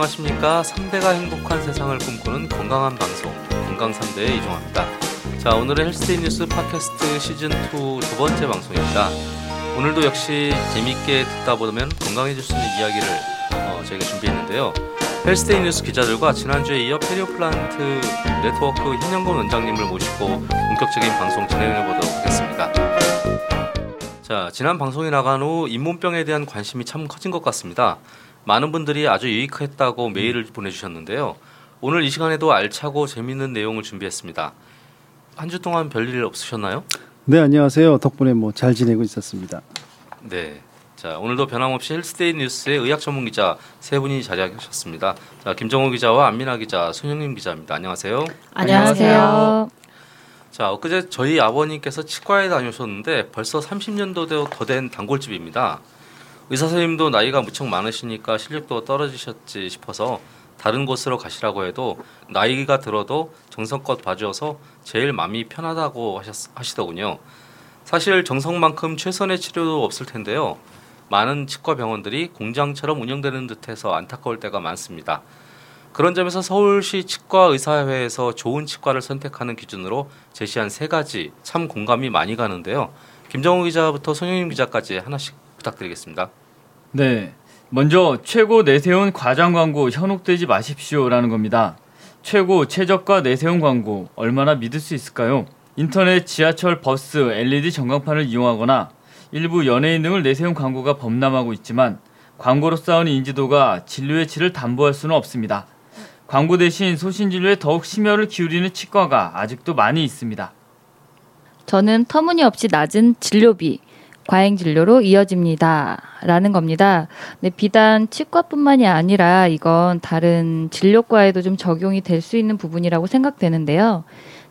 안녕하십니까? 3대가 행복한 세상을 꿈꾸는 건강한 방송 건강 3대의 이종합니다. 자 오늘의 헬스데이 뉴스 팟캐스트 시즌2 두 번째 방송입니다. 오늘도 역시 재밌게 듣다 보면 건강해질 수 있는 이야기를 어, 저희가 준비했는데요. 헬스데이 뉴스 기자들과 지난주에 이어 페리오 플란트 네트워크 현영건 원장님을 모시고 본격적인 방송 진행해 보도록 하겠습니다. 자, 지난 방송이 나간 후 잇몸병에 대한 관심이 참 커진 것 같습니다. 많은 분들이 아주 유익했다고 메일을 보내주셨는데요. 오늘 이 시간에도 알차고 재미있는 내용을 준비했습니다. 한 주 동안 별일 없으셨나요? 네 안녕하세요. 덕분에 뭐 잘 지내고 있었습니다. 네. 자 오늘도 변함없이 헬스데이 뉴스의 의학 전문 기자 세 분이 자리하셨습니다. 자 김정호 기자와 안민아 기자, 손영림 기자입니다. 안녕하세요. 안녕하세요. 자 엊그제 저희 아버님께서 치과에 다녀오셨는데 벌써 30년도 더 된 단골집입니다. 의사 선생님도 나이가 무척 많으시니까 실력도 떨어지셨지 싶어서 다른 곳으로 가시라고 해도 나이가 들어도 정성껏 봐주어서 제일 마음이 편하다고 하셨, 하시더군요. 사실 정성만큼 최선의 치료도 없을 텐데요. 많은 치과 병원들이 공장처럼 운영되는 듯해서 안타까울 때가 많습니다. 그런 점에서 서울시 치과의사회에서 좋은 치과를 선택하는 기준으로 제시한 세 가지 참 공감이 많이 가는데요. 김정우 기자부터 손영임 기자까지 하나씩 부탁드리겠습니다. 네. 먼저 최고 내세운 과장 광고 현혹되지 마십시오라는 겁니다. 최고 최저가 내세운 광고 얼마나 믿을 수 있을까요? 인터넷, 지하철, 버스, LED 전광판을 이용하거나 일부 연예인 등을 내세운 광고가 범람하고 있지만 광고로 쌓은 인지도가 진료의 질을 담보할 수는 없습니다. 광고 대신 소신 진료에 더욱 심혈을 기울이는 치과가 아직도 많이 있습니다. 저는 터무니없이 낮은 진료비, 과잉 진료로 이어집니다. 라는 겁니다. 근데 비단 치과뿐만이 아니라 이건 다른 진료과에도 좀 적용이 될 수 있는 부분이라고 생각되는데요.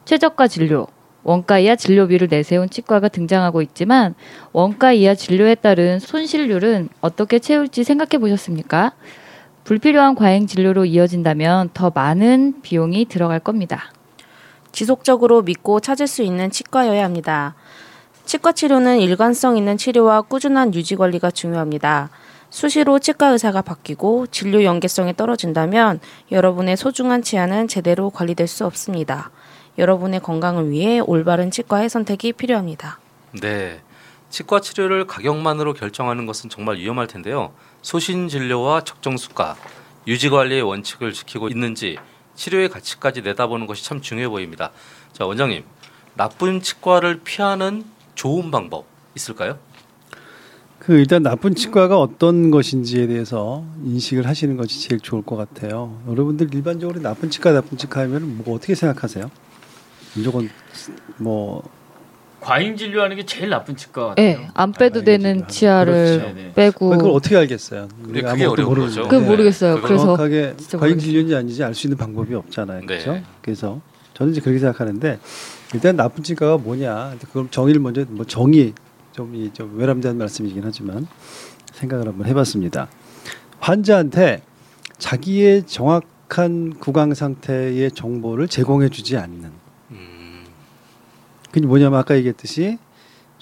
최저가 진료, 원가 이하 진료비를 내세운 치과가 등장하고 있지만 원가 이하 진료에 따른 손실률은 어떻게 채울지 생각해 보셨습니까? 불필요한 과잉 진료로 이어진다면 더 많은 비용이 들어갈 겁니다. 지속적으로 믿고 찾을 수 있는 치과여야 합니다. 치과 치료는 일관성 있는 치료와 꾸준한 유지 관리가 중요합니다. 수시로 치과 의사가 바뀌고 진료 연계성이 떨어진다면 여러분의 소중한 치아는 제대로 관리될 수 없습니다. 여러분의 건강을 위해 올바른 치과의 선택이 필요합니다. 네. 치과 치료를 가격만으로 결정하는 것은 정말 위험할 텐데요. 소신 진료와 적정 수가, 유지 관리의 원칙을 지키고 있는지 치료의 가치까지 내다보는 것이 참 중요해 보입니다. 자, 원장님. 나쁜 치과를 피하는 좋은 방법 있을까요? 그 일단 나쁜 치과가 어떤 것인지에 대해서 인식을 하시는 것이 제일 좋을 것 같아요. 여러분들 일반적으로 나쁜 치과 나쁜 치과 하면 뭐 어떻게 생각하세요? 무조건 뭐 과잉 진료하는 게 제일 나쁜 치과 같아요. 네, 안 빼도 아, 되는. 치아를 그렇죠. 네. 빼고 그걸 어떻게 알겠어요? 근데 그게 아무것도 어려운 모르는 거죠. 그. 모르겠어요. 그래서 정확하게 과잉 모르겠어요. 진료인지 아닌지 알 수 있는 방법이 없잖아요. 네. 그렇죠? 그래서 저는 이제 그렇게 생각하는데 일단 나쁜 치과가 뭐냐? 그럼 정의를 먼저 뭐 정의 좀이 좀 외람된 말씀이긴 하지만 생각을 한번 해봤습니다. 환자한테 자기의 정확한 구강 상태의 정보를 제공해주지 않는. 음, 그게 뭐냐면 아까 얘기했듯이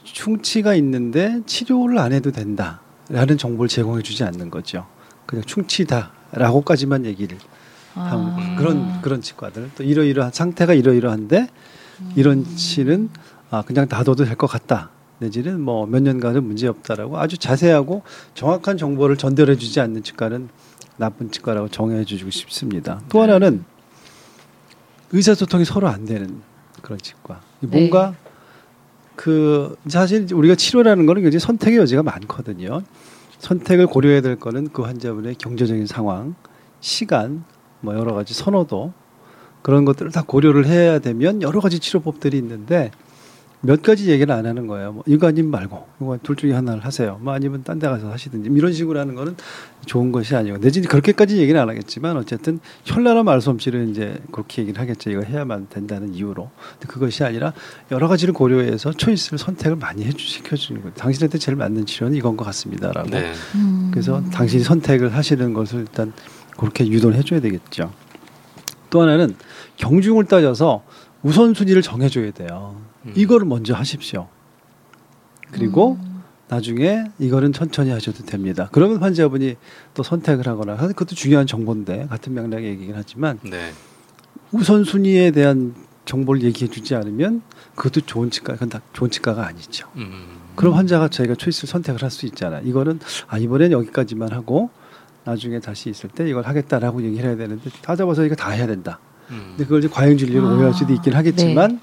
충치가 있는데 치료를 안 해도 된다라는 정보를 제공해주지 않는 거죠. 그냥 충치다라고까지만 얘기를 하는 아. 그런 그런 치과들 또 이러이러한 상태가 이러이러한데 이런 치는 아 그냥 놔둬도 될 것 같다 내지는 뭐 몇 년간은 문제 없다라고 아주 자세하고 정확한 정보를 전달해 주지 않는 치과는 나쁜 치과라고 정해 주고 싶습니다. 또 하나는 의사소통이 서로 안 되는 그런 치과. 뭔가 그 사실 우리가 치료라는 거는 굉장히 선택의 여지가 많거든요. 선택을 고려해야 될 거는 그 환자분의 경제적인 상황, 시간, 뭐 여러 가지 선호도 그런 것들을 다 고려를 해야 되면 여러 가지 치료법들이 있는데 몇 가지 얘기를 안 하는 거예요. 뭐 이거 아니면 말고 이거 둘 중에 하나를 하세요. 뭐 아니면 딴 데 가서 하시든지 이런 식으로 하는 거는 좋은 것이 아니고 내지 그렇게까지 얘기는 안 하겠지만 어쨌든 현란한 말솜씨를 이제 그렇게 얘기를 하겠죠. 이거 해야만 된다는 이유로. 근데 그것이 아니라 여러 가지를 고려해서 초이스를 선택을 많이 해주 시켜 주는 거예요. 당신한테 제일 맞는 치료는 이건 것 같습니다라고. 네. 음. 그래서 당신이 선택을 하시는 것을 일단 그렇게 유도를 해줘야 되겠죠. 또 하나는 경중을 따져서 우선순위를 정해줘야 돼요. 음. 이거를 먼저 하십시오. 그리고 나중에 이거는 천천히 하셔도 됩니다. 그러면 환자분이 또 선택을 하거나 사실 그것도 중요한 정보인데 같은 맥락의 얘기긴 하지만 네. 우선순위에 대한 정보를 얘기해 주지 않으면 그것도 좋은 치과 그건 다 좋은 치과가 아니죠. 음. 그럼 환자가 자기가 초이스를 선택을 할 수 있잖아. 이거는 아 이번엔 여기까지만 하고 나중에 다시 있을 때 이걸 하겠다라고 얘기를 해야 되는데 다 잡아서 이거 다 해야 된다. 음. 근데 그걸 이제 과잉 진료로 아, 오해할 수도 있긴 하겠지만 네.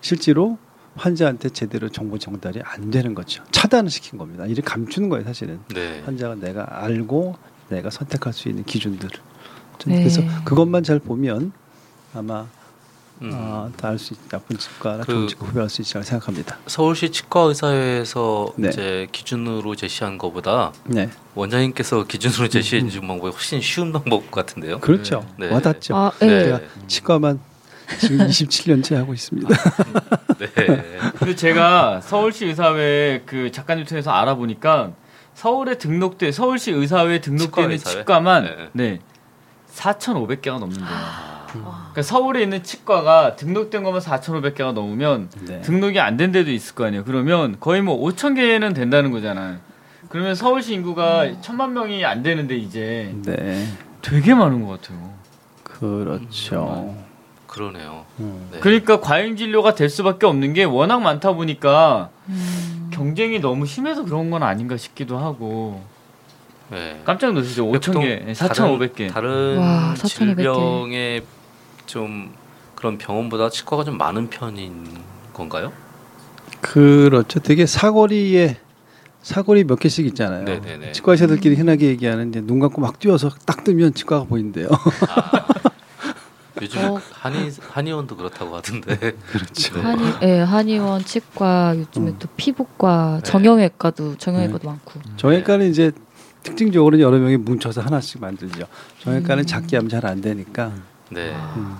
실제로 환자한테 제대로 정보 전달이 안 되는 거죠. 차단을 시킨 겁니다. 이를 감추는 거예요, 사실은. 네. 환자가 내가 알고 내가 선택할 수 있는 기준들을. 좀 네. 그래서 그것만 잘 보면 아마 음. 아, 다알수 있, 나쁜 치과나 그- 좋은 치과 구별할 수 있다고 생각합니다. 서울시 치과 의사회에서 네. 이제 기준으로 제시한 것보다 네, 원장님께서 기준으로 제시해 주신 방법이 훨씬 쉬운 방법 같은데요. 그렇죠. 네. 와닿죠. 아, 예. 네. 제가 치과만 지금 27년째 하고 있습니다. 네. 근데 제가 서울시 의사회 그 작가님 통해서 알아보니까 서울에 등록돼 서울시 의사회에 등록되는 치과 의사회? 치과만 네. 네. 4,500개가 넘는데요. 아. 그러니까 서울에 있는 치과가 등록된 것만 4,500개가 넘으면 네. 등록이 안 된 데도 있을 거 아니에요. 그러면 거의 뭐 5천 개는 된다는 거잖아요. 그러면 서울시 인구가 천만 명이 안 되는데 이제 네, 되게 많은 것 같아요. 그렇죠. 그러네요. 음. 네. 그러니까 과잉 진료가 될 수밖에 없는 게 워낙 많다 보니까 음. 경쟁이 너무 심해서 그런 건 아닌가 싶기도 하고 네. 깜짝 놀라시죠? 5천 개, 4,500개. 다른 와, 4,500 개. 질병의 좀 그런 병원보다 치과가 좀 많은 편인 건가요? 그렇죠. 되게 사거리에 사거리 몇 개씩 있잖아요. 네네네. 치과 의사들끼리 흔하게 얘기하는 이제 눈 감고 막 뛰어서 딱 뜨면 치과가 보인대요. 요즘 어. 한의 한의원도 그렇다고 하던데. 그렇죠. 한의, 예, 한의원, 치과, 요즘에 음. 또 피부과, 네. 정형외과도 정형외과도 많고. 정형외과는 이제 특징적으로 여러 명이 뭉쳐서 하나씩 만들죠. 정형외과는 음. 작게 하면 잘 안 되니까. 네. 음.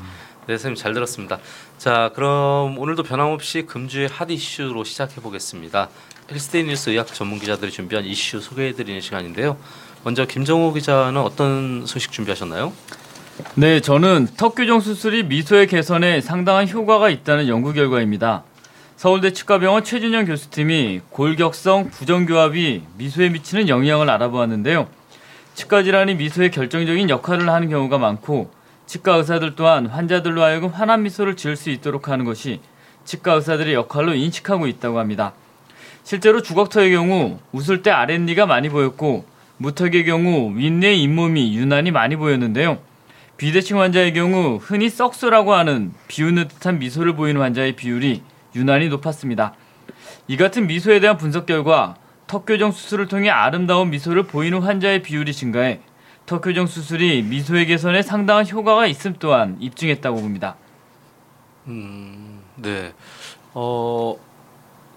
네, 선생님 잘 들었습니다. 자, 그럼 오늘도 변함없이 금주의 핫 이슈로 시작해 보겠습니다. 헬스데이 뉴스 의학 전문 기자들이 준비한 이슈 소개해 드리는 시간인데요. 먼저 김정호 기자는 어떤 소식 준비하셨나요? 네, 저는 턱 교정 수술이 미소의 개선에 상당한 효과가 있다는 연구 결과입니다. 서울대 치과병원 최준영 교수팀이 골격성 부정교합이 미소에 미치는 영향을 알아보았는데요. 치과 질환이 미소에 결정적인 역할을 하는 경우가 많고 치과 의사들 또한 환자들로 하여금 환한 미소를 지을 수 있도록 하는 것이 치과 의사들의 역할로 인식하고 있다고 합니다. 실제로 주걱턱의 경우 웃을 때 아랫니가 많이 보였고 무턱의 경우 윗내 잇몸이 유난히 많이 보였는데요. 비대칭 환자의 경우 흔히 썩소라고 하는 비웃는 듯한 미소를 보이는 환자의 비율이 유난히 높았습니다. 이 같은 미소에 대한 분석 결과 턱 교정 수술을 통해 아름다운 미소를 보이는 환자의 비율이 증가해 턱 교정 수술이 미소의 개선에 상당한 효과가 있음 또한 입증했다고 봅니다. 음, 네. 어,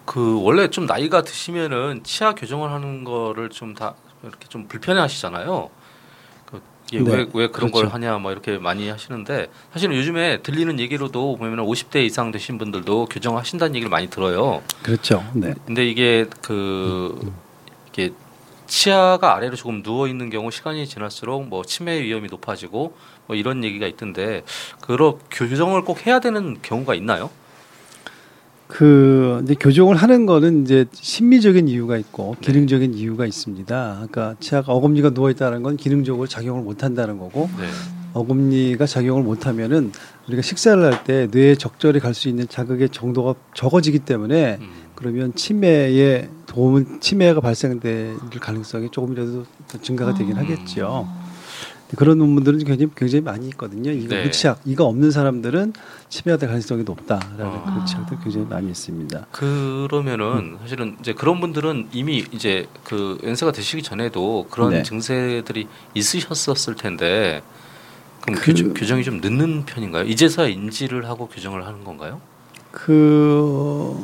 그 원래 좀 나이가 드시면은 치아 교정을 하는 거를 좀 다 이렇게 좀 불편해 하시잖아요. 그 이게 네, 왜, 왜 그런 걸 그렇죠. 하냐 뭐 이렇게 많이 하시는데 사실은 요즘에 들리는 얘기로도 보면 50대 이상 되신 분들도 교정하신다는 얘기를 많이 들어요. 그렇죠. 네. 근데 이게 그 이게 치아가 아래로 조금 누워 있는 경우 시간이 지날수록 뭐 치매 위험이 높아지고 뭐 이런 얘기가 있던데 그런 교정을 꼭 해야 되는 경우가 있나요? 그 이제 교정을 하는 거는 이제 심미적인 이유가 있고 기능적인 이유가 있습니다. 그러니까 치아가 어금니가 누워 있다는 건 기능적으로 작용을 못 한다는 거고 네. 어금니가 작용을 못 하면은 우리가 식사를 할 때 뇌에 적절히 갈 수 있는 자극의 정도가 적어지기 때문에 음. 그러면 치매에 도움은 치매가 발생될 가능성이 조금이라도 더 증가가 되긴 아. 하겠죠. 그런 논문들은 굉장히 굉장히 많이 있거든요. 이거 네. 무치약 이거 없는 사람들은 치매가 될 가능성이 높다라는 아. 그런 치약들 굉장히 많이 있습니다. 그러면은 사실은 이제 그런 분들은 이미 이제 그 연세가 드시기 전에도 그런 네. 증세들이 있으셨었을 텐데 그럼 그- 교정, 교정이 좀 늦는 편인가요? 이제서야 인지를 하고 교정을 하는 건가요? 그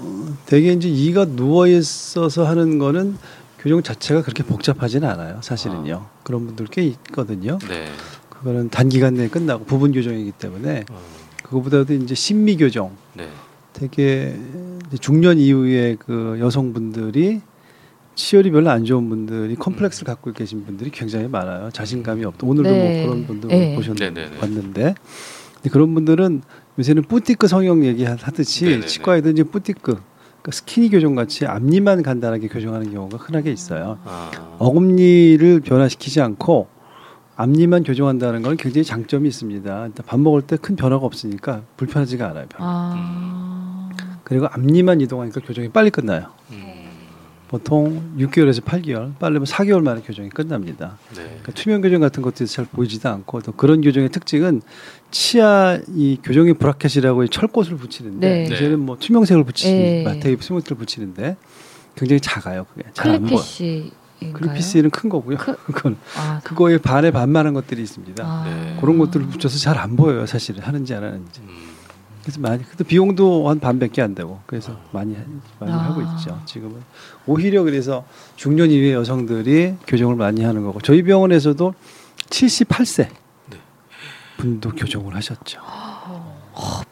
대개 이제 이가 누워 있어서 하는 거는 교정 자체가 그렇게 복잡하지는 않아요. 사실은요. 그런 분들 꽤 있거든요. 네. 그거는 단기간 내에 끝나고 부분 교정이기 때문에 어, 그거보다도 이제 심미 교정. 네. 되게 이제 중년 이후에 그 여성분들이 치열이 별로 안 좋은 분들이 컴플렉스를 갖고 계신 분들이 굉장히 많아요. 자신감이 없다. 오늘도 네. 뭐 그런 분들 네. 보셨는데 네, 네, 네. 봤는데 근데 그런 분들은 요새는 뿌띠크 성형 얘기하듯이 네, 네, 네. 치과에도 이제 뿌띠크 그 스키니 교정 같이 앞니만 간단하게 교정하는 경우가 흔하게 있어요. 아, 어금니를 변화시키지 않고 앞니만 교정한다는 건 굉장히 장점이 있습니다. 일단 밥 먹을 때 큰 변화가 없으니까 불편하지가 않아요. 별로. 아. 그리고 앞니만 이동하니까 교정이 빨리 끝나요. 음, 보통 6개월에서 8개월, 빠르면 4개월 만에 교정이 끝납니다. 네. 그러니까 투명 교정 같은 것도 잘 보이지도 않고 또 그런 교정의 특징은 치아 이 교정의 브라켓이라고 이 철꽃을 붙이는데 네. 이제는 뭐 투명색을 붙이지 네. 마테이 스모트를 붙이는데 굉장히 작아요. 그게 잘안 보여. 클리피시. 클리피스는 큰 거고요. 크- 그건 아, 그거에 반에 반만한 것들이 있습니다. 아. 네. 그런 것들을 붙여서 잘 안 보여요. 사실은 하는지 안 하는지. 음, 그래서 많이 근데 비용도 한 반밖에 안 되고 그래서 많이 하- 많이 아. 하고 있죠. 지금은 오히려 그래서 중년 이후의 여성들이 교정을 많이 하는 거고 저희 병원에서도 78세 네. 분도 교정을 하셨죠.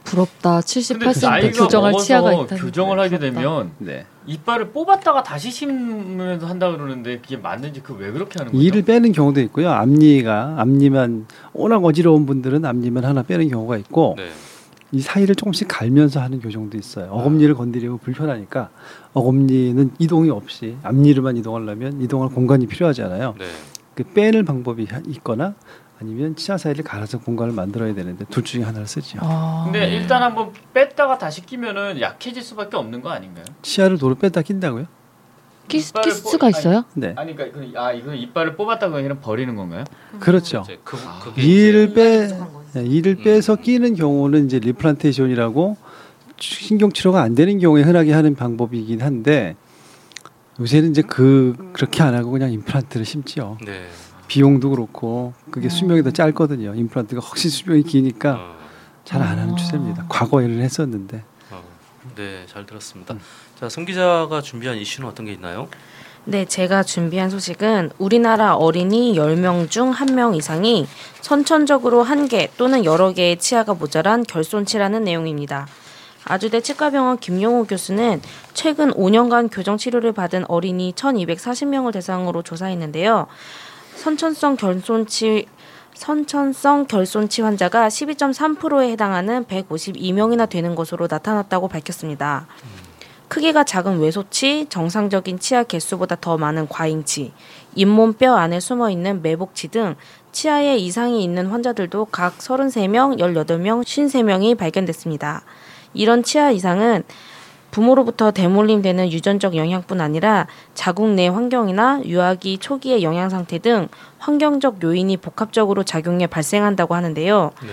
부럽다. 근데 78세인데 나이가 교정할 치아가 있다. 교정을 하게 되면 네. 이빨을 뽑았다가 다시 심으면서 한다 그러는데 그게 맞는지 그 왜 그렇게 하는 거죠? 이를 빼는 경우도 있고요. 앞니가 앞니만 워낙 어지러운 분들은 앞니만 하나 빼는 경우가 있고 네. 이 사이를 조금씩 갈면서 하는 교정도 있어요. 어금니를 건드리면 불편하니까 어금니는 이동이 없이 앞니로만 이동하려면 이동할 공간이 필요하잖아요. 네. 그 빼는 방법이 하- 있거나 아니면 치아 사이를 갈아서 공간을 만들어야 되는데 둘 중에 하나를 쓰죠. 아. 근데 일단 한번 뺐다가 다시 끼면은 약해질 수밖에 없는 거 아닌가요? 치아를 도로 뺐다 낀다고요? 케이스, 케이스가 뽑- 있어요? 네, 아니 그러니까 그- 아 이거 이빨을 뽑았다가 그냥 버리는 건가요? 그렇죠. 그, 아. 이를 빼. 네, 이를 음. 빼서 끼는 경우는 이제 replantation이라고 신경 치료가 안 되는 경우에 흔하게 하는 방법이긴 한데 요새는 이제 그 그렇게 안 하고 그냥 임플란트를 심지요. 네. 비용도 그렇고 그게 수명이 더 짧거든요. 임플란트가 훨씬 수명이 기니까 어, 잘안 하는 아. 추세입니다. 과거에는 했었는데 어, 네, 잘 들었습니다. 음. 자, 송 기자가 준비한 이슈는 어떤 게 있나요? 네, 제가 준비한 소식은 우리나라 어린이 10명 중 1명 이상이 선천적으로 한 개 또는 여러 개의 치아가 모자란 결손치라는 내용입니다. 아주대 치과병원 김용호 교수는 최근 5년간 교정 치료를 받은 어린이 1240명을 대상으로 조사했는데요. 선천성 결손치 선천성 결손치 환자가 12.3%에 해당하는 152명이나 되는 것으로 나타났다고 밝혔습니다. 크기가 작은 외소치, 정상적인 치아 개수보다 더 많은 과잉치, 잇몸 뼈 안에 숨어 있는 매복치 등 치아에 이상이 있는 환자들도 각 33명, 18명, 53명이 발견됐습니다. 이런 치아 이상은 부모로부터 대물림되는 유전적 영향뿐 아니라 자궁 내 환경이나 유아기 초기의 영양 상태 등 환경적 요인이 복합적으로 작용해 발생한다고 하는데요. 네.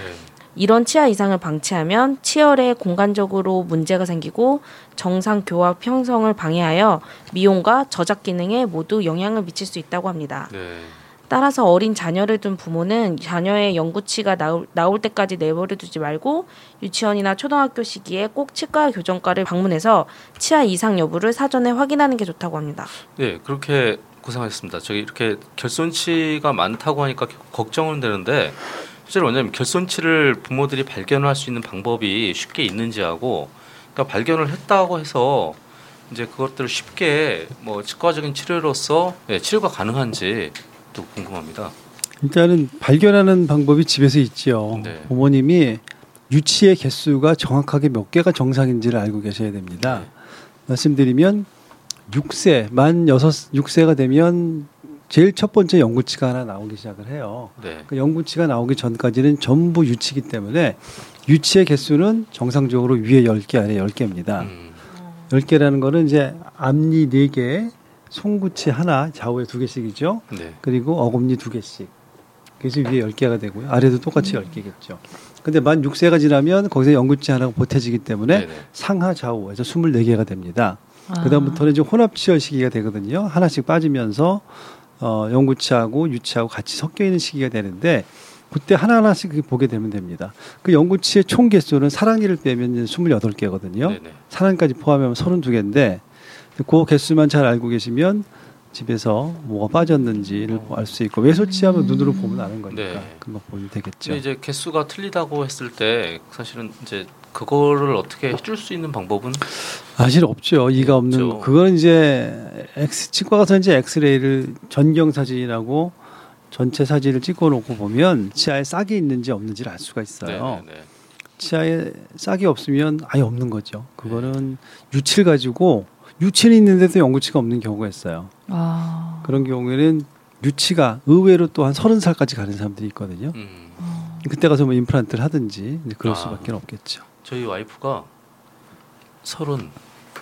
이런 치아 이상을 방치하면 치열에 공간적으로 문제가 생기고 정상 교합 형성을 방해하여 미용과 저작 기능에 모두 영향을 미칠 수 있다고 합니다. 네. 따라서 어린 자녀를 둔 부모는 자녀의 영구치가 나올, 나올 때까지 내버려두지 말고 유치원이나 초등학교 시기에 꼭 치과 교정과를 방문해서 치아 이상 여부를 사전에 확인하는 게 좋다고 합니다. 네, 그렇게 고생하셨습니다. 저기 이렇게 결손치가 많다고 하니까 겨- 걱정은 되는데 실제로 뭐냐면 결손치를 부모들이 발견할 수 있는 방법이 쉽게 있는지하고 그러니까 발견을 했다고 해서 이제 그것들을 쉽게 뭐 치과적인 치료로서 예, 치료가 가능한지 또 궁금합니다. 일단은 발견하는 방법이 집에서 있지요. 네. 부모님이 유치의 개수가 정확하게 몇 개가 정상인지를 알고 계셔야 됩니다. 네. 말씀드리면 6세 만 6, 6세가 되면 제일 첫 번째 영구치가 하나 나오기 시작을 해요. 네. 그 영구치가 나오기 전까지는 전부 유치기 때문에 유치의 개수는 정상적으로 위에 10개 아래 10개입니다. 음, 10개라는 거는 이제 앞니 4개, 송구치 하나, 좌우에 두 개씩이죠. 네. 그리고 어금니 두 개씩. 그래서 위에 10개가 되고요. 아래도 똑같이 10개겠죠. 근데 만 6세가 지나면 거기서 영구치 하나가 보태지기 때문에 네. 네. 상하 좌우에서 24개가 됩니다. 아. 그다음부터는 이제 혼합 치열 시기가 되거든요. 하나씩 빠지면서 어, 영구치하고 유치하고 같이 섞여 있는 시기가 되는데 그때 하나하나씩 보게 되면 됩니다. 그 영구치의 총 개수는 사랑니를 빼면 이제 28개거든요. 네. 네. 사랑까지 포함하면 32개인데 그 개수만 잘 알고 계시면 집에서 뭐가 빠졌는지를 알수 있고 외소치하면 눈으로 보면 아는 거니까 네. 금방 보면 되겠죠. 이제 개수가 틀리다고 했을 때 사실은 이제 그거를 어떻게 해줄 수 있는 방법은 사실 없죠. 이가 없는 없죠. 그거는 이제 엑스 치과 가서 이제 엑스레이를 전경 사진이라고 전체 사진을 찍어 놓고 보면 치아에 싹이 있는지 없는지를 알 수가 있어요. 네, 네, 네. 치아에 싹이 없으면 아예 없는 거죠. 그거는 유치를 가지고 유치는 있는데도 영구치가 없는 경우가 있어요. 아. 그런 경우에는 유치가 의외로 또 한 서른 살까지 가는 사람들이 있거든요. 음. 그때 가서 뭐 임플란트를 하든지 이제 그럴 아. 수밖에 없겠죠. 저희 와이프가 서른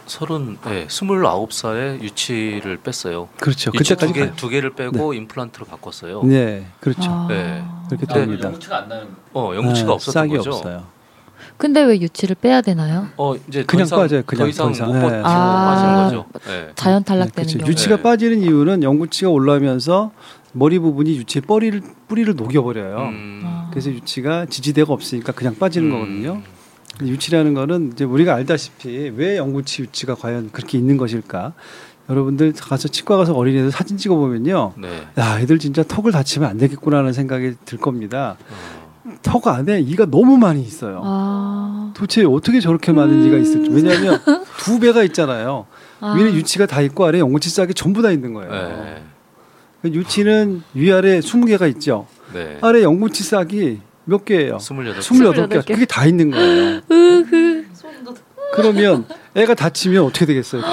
서른 네, 스물아홉 살에 유치를 뺐어요. 그렇죠. 유치 그때까지 두, 개. 두 개를 빼고 임플란트로 바꿨어요. 네, 그렇죠. 아. 네. 그렇게 네. 됩니다. 영구치가 안 나는 어 영구치가 네, 없었던 싹이 거죠. 없어요. 근데 왜 유치를 빼야 되나요? 어 이제 그냥 이상, 빠져요, 그냥 더 이상 더 이상. 못 네. 버티고 아. 빠지는 거죠. 네. 자연 네, 탈락되는 그렇죠. 경우. 유치가 네. 빠지는 이유는 영구치가 올라오면서 머리 부분이 유치의 뿌리를 뿌리를 녹여버려요. 음. 아. 그래서 유치가 지지대가 없으니까 그냥 빠지는 음. 거거든요. 유치라는 거는 이제 우리가 알다시피 왜 영구치 유치가 과연 그렇게 있는 것일까? 여러분들 가서 치과 가서 어린이들 사진 찍어 보면요. 네. 야, 애들 진짜 턱을 다치면 안 되겠구나라는 생각이 들 겁니다. 어. 턱 안에 이가 너무 많이 있어요. 아. 도대체 어떻게 저렇게 많은 이가 있을지. 왜냐하면 두 배가 있잖아요. 아. 위에 유치가 다 있고 아래 영구치 싹이 전부 다 있는 거예요. 네. 그 유치는 위아래 20개가 있죠. 네. 아래 영구치 싹이 몇 개예요? 스물여덟. 28개. 28개. 그게 다 있는 거예요. 그러면 애가 다치면 어떻게 되겠어요, 그게.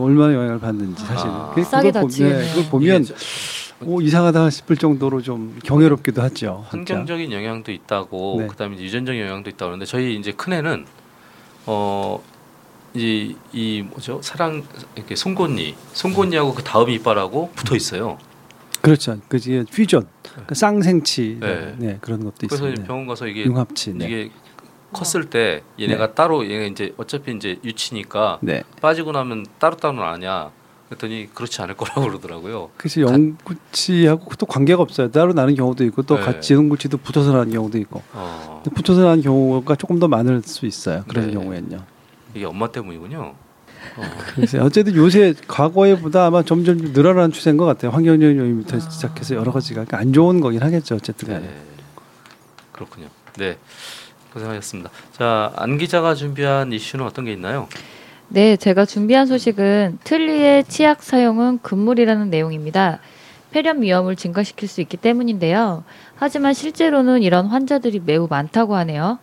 얼마나 영향을 받는지 사실. 아. 그- 싹이 그걸 보-. 네, 그걸 보면 이게 오, 이상하다 싶을 정도로 좀 경외롭기도 하죠. 진짜. 환경적인 영향도 있다고 네. 그다음에 이제 유전적인 영향도 있다고 그러는데 저희 이제 큰 애는 어 이 이 뭐죠 사랑 이렇게 송곳니 송곳니하고 그 다음 이빨하고 붙어 있어요. 그렇죠. 그게 퓨전, 그 쌍생치 네. 네. 그런 것도 그래서 있습니다. 병원 가서 이게 융합치. 네. 이게 컸을 때 얘네가 따로 얘가 이제 어차피 이제 유치니까 네. 빠지고 나면 따로 따로 나냐 그랬더니 그렇지 않을 거라고 그러더라고요. 그래서 영구치하고 또 관계가 없어요. 따로 나는 경우도 있고 또 네. 같이 영구치도 붙어서 나는 경우도 있고. 어, 붙어서 나는 경우가 조금 더 많을 수 있어요. 그런 네. 경우에는요. 이게 엄마 때문이군요. 어, 그래서 어쨌든 요새 과거에보다 아마 점점 늘어나는 추세인 것 같아요. 환경적인 요인부터 시작해서 여러 가지가 그러니까 안 좋은 거긴 하겠죠. 어쨌든 간에. 네. 그렇군요. 네. 고생하셨습니다. 자, 안 기자가 준비한 이슈는 어떤 게 있나요? 네, 제가 준비한 소식은 틀니의 치약 사용은 금물이라는 내용입니다. 폐렴 위험을 증가시킬 수 있기 때문인데요. 하지만 실제로는 이런 환자들이 매우 많다고 하네요.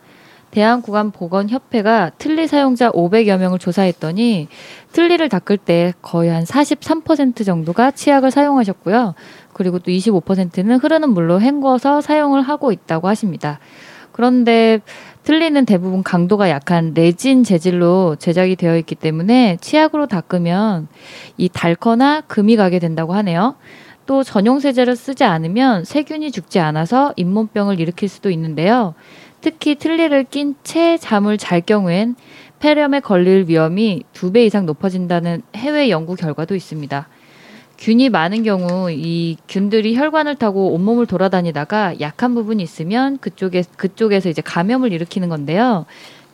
대한구간보건협회가 틀니 사용자 500여 명을 조사했더니 틀니를 닦을 때 거의 한 43% 정도가 치약을 사용하셨고요. 그리고 또 25%는 흐르는 물로 헹궈서 사용을 하고 있다고 하십니다. 그런데 틀니는 대부분 강도가 약한 레진 재질로 제작이 되어 있기 때문에 치약으로 닦으면 이 닳거나 금이 가게 된다고 하네요. 또 전용 세제를 쓰지 않으면 세균이 죽지 않아서 잇몸병을 일으킬 수도 있는데요. 특히 틀니를 낀 채 잠을 잘 경우엔 폐렴에 걸릴 위험이 두 배 이상 높아진다는 해외 연구 결과도 있습니다. 균이 많은 경우 이 균들이 혈관을 타고 온몸을 돌아다니다가 약한 부분이 있으면 그쪽에 그쪽에서 이제 감염을 일으키는 건데요.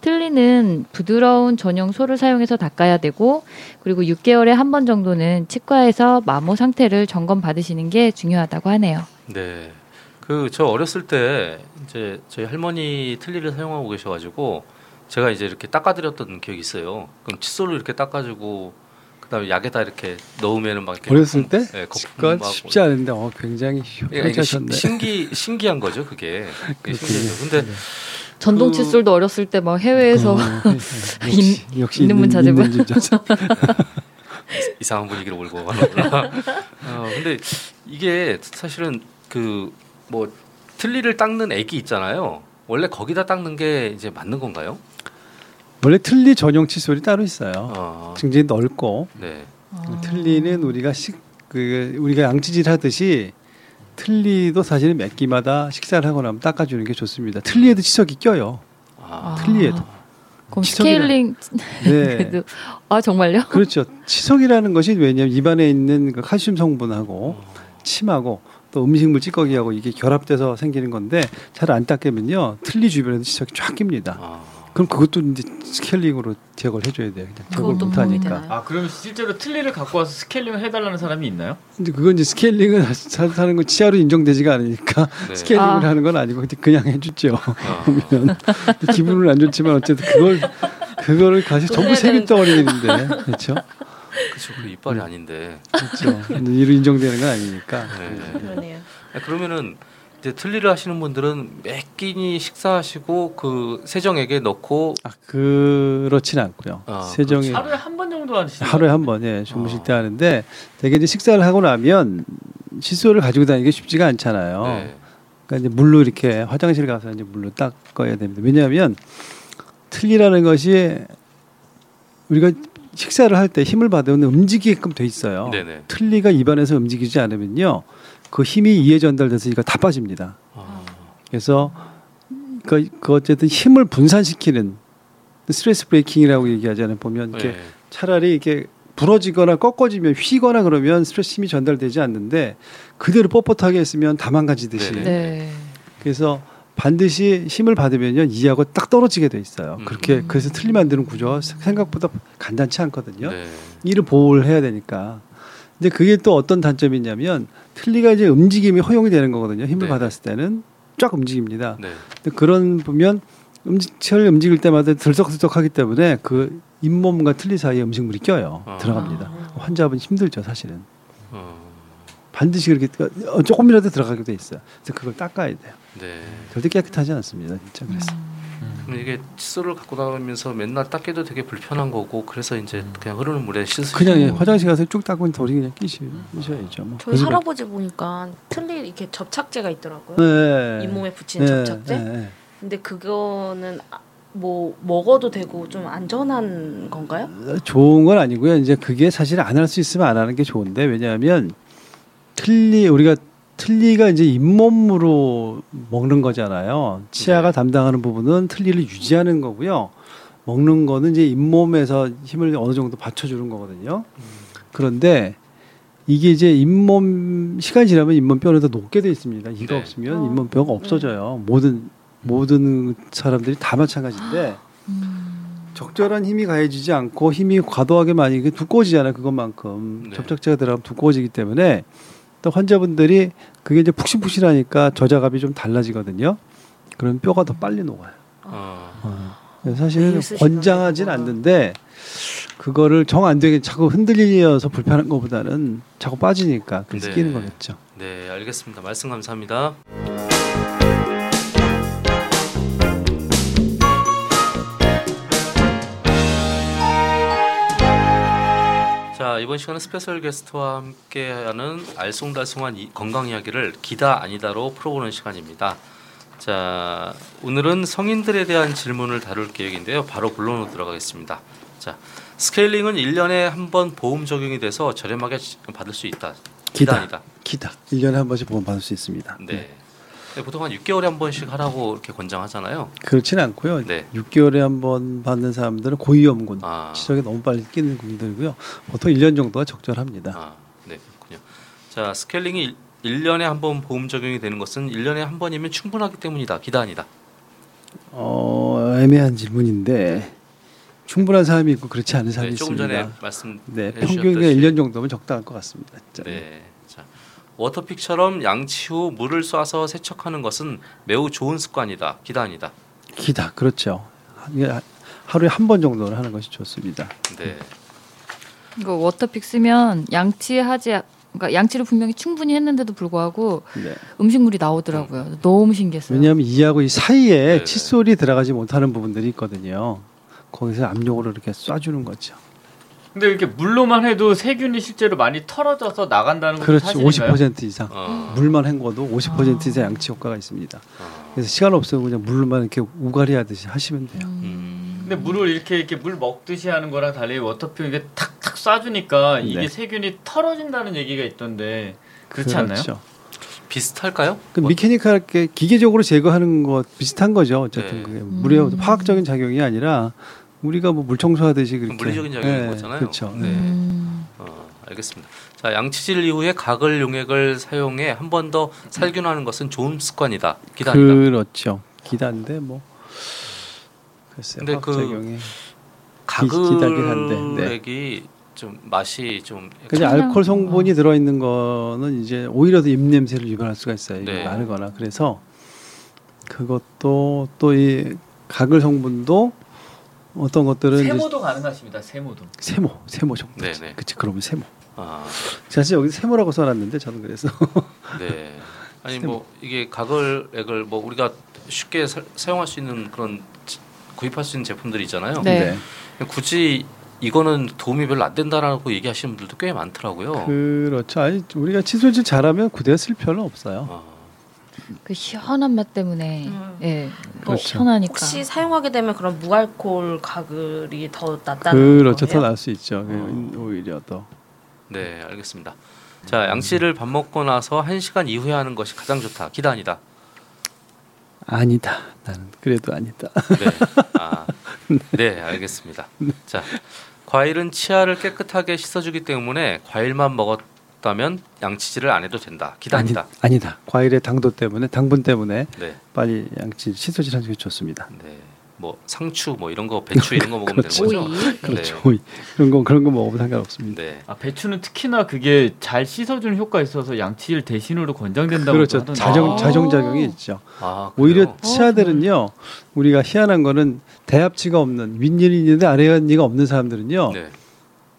틀니는 부드러운 전용 소를 사용해서 닦아야 되고 그리고 6개월에 한 번 정도는 치과에서 마모 상태를 점검 받으시는 게 중요하다고 하네요. 네. 그 저 어렸을 때 이제 저희 할머니 틀니를 사용하고 계셔 가지고 제가 이제 이렇게 닦아드렸던 기억이 있어요. 그럼 칫솔로 이렇게 닦아주고 그다음에 약에다 이렇게 넣으면은 막 이렇게 어렸을 때 네, 막 쉽지 않은데 어, 굉장히 예, 시- 효과하셨네. 신기 신기한 거죠 그게. 그게 그렇군요. 신기하죠. 근데 전동 그- 칫솔도 어렸을 때 막 해외에서 어, 역시, 역시 있는 분 찾으면. 있는 분 찾으면. 이상한 분위기로 몰고 가는구나. 어, 근데 이게 사실은 그 뭐 틀니를 닦는 애기 있잖아요. 원래 거기다 닦는 게 이제 맞는 건가요? 원래 틀니 전용 칫솔이 따로 있어요. 아, 굉장히 넓고 네. 틀니는 우리가 식 그 우리가 양치질 하듯이 틀니도 사실은 몇 끼마다 식사를 하고 나면 닦아주는 게 좋습니다. 틀니에도 치석이 껴요. 아, 틀니에도. 그럼 치석이라- 스케일링 네. 아 정말요? 그렇죠. 치석이라는 것이 왜냐하면 입안에 있는 그 칼슘 성분하고 침하고 또 음식물 찌꺼기하고 이게 결합돼서 생기는 건데 잘 안 닦으면요 틀니 주변에도 치석이 쫙 낍니다. 아, 그럼 그것도 이제 스케일링으로 제거를 해줘야 돼요. 그냥 제거 그것도 못 도움이 하니까. 되나요? 아 그럼 실제로 틀니를 갖고 와서 스케일링을 해달라는 사람이 있나요? 근데 그건 이제 스케일링을 하- 하는 건 치아로 인정되지가 않으니까 네. 스케일링을 아. 하는 건 아니고 그냥- 해주죠. 아, 보면 기분은 안 좋지만 어쨌든 그걸 그거를 가서 전부 되는 덩어리인데 그렇죠. 그렇죠. 그 이빨이 아닌데. 그렇죠. 이로 인정되는 건 아니니까. 네. 그러네요. 아, 그러면은 이제 틀니를 하시는 분들은 매 끼니 식사하시고 그 세정액에 넣고 아, 그렇진 않고요. 아, 세정이 하루에 한 번 정도 하시는 하루에 한 번, 예, 주무실 어. 때 하는데 되게 이제 식사를 하고 나면 칫솔을 가지고 다니기 쉽지가 않잖아요. 네. 그러니까 이제 물로 이렇게 화장실 가서 이제 물로 닦아야 됩니다. 왜냐하면 틀니라는 것이 우리가 식사를 할 때 힘을 받으면 움직이게끔 돼 있어요. 네네. 틀니가 입안에서 움직이지 않으면요, 그 힘이 이에 전달돼서 이거 다 빠집니다. 아, 그래서 그, 그 어쨌든 힘을 분산시키는 스트레스 브레이킹이라고 얘기하잖아요. 보면 이렇게 네. 차라리 이렇게 부러지거나 꺾어지면 휘거나 그러면 스트레스 힘이 전달되지 않는데 그대로 뻣뻣하게 했으면 다 망가지듯이 네네. 네. 그래서 반드시 힘을 받으면요 이하고 딱 떨어지게 돼 있어요. 음. 그렇게 그래서 틀리 만드는 구조가 생각보다 간단치 않거든요. 네. 이를 보호를 해야 되니까. 근데 그게 또 어떤 단점이 있냐면 틀니가 이제 움직임이 허용이 되는 거거든요. 힘을 네. 받았을 때는 쫙 움직입니다. 네. 근데 그런 보면 음식체를 움직일 때마다 들썩들썩하기 때문에 그 잇몸과 틀니 사이에 음식물이 껴요. 아. 들어갑니다. 환자분 힘들죠, 사실은. 어, 반드시 그렇게 어, 조금이라도 들어가게 돼 있어요. 그래서 그걸 닦아야 돼요. 네. 절대 깨끗하지 않습니다, 진짜. 그래서 그럼 이게 칫솔을 갖고 다니면서 맨날 닦기도 되게 불편한 거고 그래서 이제 그냥 흐르는 물에 씻으시고 그냥 예, 화장실 가서 쭉 닦으면 돌이 그냥 끼시, 끼셔야죠. 뭐. 저희 그래서 할아버지 보니까 틀니 이렇게 접착제가 있더라고요. 네. 잇몸에 붙이는 네, 접착제. 네, 네. 근데 그거는 아- 뭐 먹어도 되고 좀 안전한 건가요? 좋은 건 아니고요. 이제 그게 사실 안 할 수 있으면 안 하는 게 좋은데 왜냐하면 틀니 우리가 틀니가 이제 잇몸으로 먹는 거잖아요. 치아가 네. 담당하는 부분은 틀니를 유지하는 거고요. 먹는 거는 이제 잇몸에서 힘을 어느 정도 받쳐주는 거거든요. 그런데 이게 이제 잇몸 시간이 지나면 잇몸 뼈는 더 녹게 돼 있습니다. 이가 네. 없으면 어. 잇몸 뼈가 없어져요. 모든 모든 사람들이 다 마찬가지인데 적절한 힘이 가해지지 않고 힘이 과도하게 많이 두꺼워지잖아요. 그것만큼 네. 접착제가 들어가면 두꺼워지기 때문에 또 환자분들이 그게 이제 푹신푹신하니까 저자갑이 좀 달라지거든요. 그럼 뼈가 더 빨리 녹아요. 어, 어. 사실은 매일 쓰시는 권장하진. 않는데 그거를 정 안 되게 자꾸 흔들려서 불편한 것보다는 자꾸 빠지니까 그래서 네. 끼는 거겠죠. 네 알겠습니다. 말씀 감사합니다. 이번 시간은 special 게스트와 함께하는 알쏭달쏭한 이- 건강 이야기를 기다 아니다로 풀어보는 시간입니다. 자 오늘은 성인들에 대한 질문을 다룰 계획인데요. 바로 본론으로 들어가겠습니다. 자 스케일링은 1년에 한 번 보험 적용이 돼서 저렴하게 받을 수 있다. 기다 기다. 아니다. 기다. 1년에 한 번씩 보험 받을 수 있습니다. 네. 네, 보통 한 6개월에 한 번씩 하라고 이렇게 권장하잖아요. 그렇지는 않고요. 네. 6개월에 한 번 받는 사람들은 고위험군. 아, 치석이 너무 빨리 끼는 분들이고요. 보통 1년 정도가 적절합니다. 아, 네, 그렇군요. 자, 스케일링이 1년에 한 번 보험 적용이 되는 것은 1년에 한 번이면 충분하기 때문이다. 기다 아니다. 어, 애매한 질문인데 충분한 사람이 있고 그렇지 않은 사람이 네, 조금 있습니다. 전에 말씀 네. 평균에 1년 정도면 적당할 것 같습니다. 진짜. 네. 자, 워터픽처럼 양치 후 물을 쏴서 세척하는 것은 매우 좋은 습관이다. 기다 아니다. 기다 그렇죠. 하루에 한 번 정도는 하는 것이 좋습니다. 네. 이거 워터픽 쓰면 양치하지 그러니까 양치를 분명히 충분히 했는데도 불구하고 네. 음식물이 나오더라고요. 너무 신기했어요. 왜냐하면 이하고 이 사이에 네. 칫솔이 들어가지 못하는 부분들이 있거든요. 거기서 압력으로 이렇게 쏴주는 거죠. 근데 이렇게 물로만 해도 세균이 실제로 많이 털어져서 나간다는 것도 그렇지, 사실인가요? 50% 이상. 어, 물만 헹궈도 50% 아. 이상 양치 효과가 있습니다. 어, 그래서 시간 없으면 그냥 물만 이렇게 우가리 하듯이 하시면 돼요. 음. 근데 물을 이렇게 이렇게 물 먹듯이 하는 거랑 달리 워터표 이게 탁탁 쏴주니까 이게 네. 세균이 털어진다는 얘기가 있던데 그렇지 않나요? 그렇죠. 비슷할까요? 그 뭐- 미케니컬하게 기계적으로 제거하는 것 비슷한 거죠. 어쨌든 네. 그게 물의 음. 화학적인 작용이 아니라 우리가 뭐 물 청소하듯이 그렇게 물리적인 작용인 네, 거잖아요. 그렇죠. 네. 음. 어, 알겠습니다. 자, 양치질 이후에 가글 용액을 사용해 한 번 더 살균하는 것은 좋은 습관이다. 기다 아니다. 그렇죠. 기다인데 뭐 글쎄요. 근데 그 한데, 네. 가글액이 좀 맛이 좀 청량- 알코올 성분이 어. 들어 있는 거는 이제 오히려 더 입냄새를 유발할 수가 있어요. 이게 네. 마르거나 그래서 그것도 또 이 가글 성분도 어떤 것들은 세모도 가능하십니다. 세모도. 세모, 세모 정도. 네, 네. 그치, 그러면 세모. 아, 사실 여기 세모라고 써놨는데 저는 그래서 네. 아니 뭐 이게 가글액을 뭐 우리가 쉽게 사, 사용할 수 있는 그런 지- 구입할 수 있는 제품들이 있잖아요. 네. 굳이 이거는 도움이 별로 안 된다라고 얘기하시는 분들도 꽤 많더라고요. 그렇죠. 아니 우리가 칫솔질 잘하면 구대가 쓸 필요는 없어요. 아, 그 시원한 맛 때문에 음. 예 그렇죠. 시원하니까 혹시 사용하게 되면 그런 무알콜 가글이 더 낫다는 그렇죠. 더? 나을 수 있죠. 그 어. 오히려 더. 네, 알겠습니다. 자, 양치를 밥 먹고 나서 1시간 이후에 하는 것이 가장 좋다. 기단이다. 아니다. 나는 그래도 아니다. 네. 아, 네, 알겠습니다. 자, 과일은 치아를 깨끗하게 씻어주기 때문에 과일만 먹었 다면 양치질을 안 해도 된다. 기단이다. 아니, 아니 다. 과일의 당도 때문에 당분 때문에 네, 빨리 양치 칫솔질 하는 게 좋습니다. 네. 뭐 상추, 뭐 이런 거, 배추 이런 거 먹으면 되는 거죠. 오이 그렇죠. 오이. 그런 거 그런 거 먹으면 상관없습니다. 네. 아 배추는 특히나 그게 잘 씻어주는 효과 가 있어서 양치질 대신으로 권장된다고 그렇죠. 하던데. 자정 아. 자정 작용이 있죠. 아, 오히려 그래요? 치아들은요. 우리가 희한한 거는 대합치가 없는 윗니는 있는데 아래니가 없는 사람들은요. 네.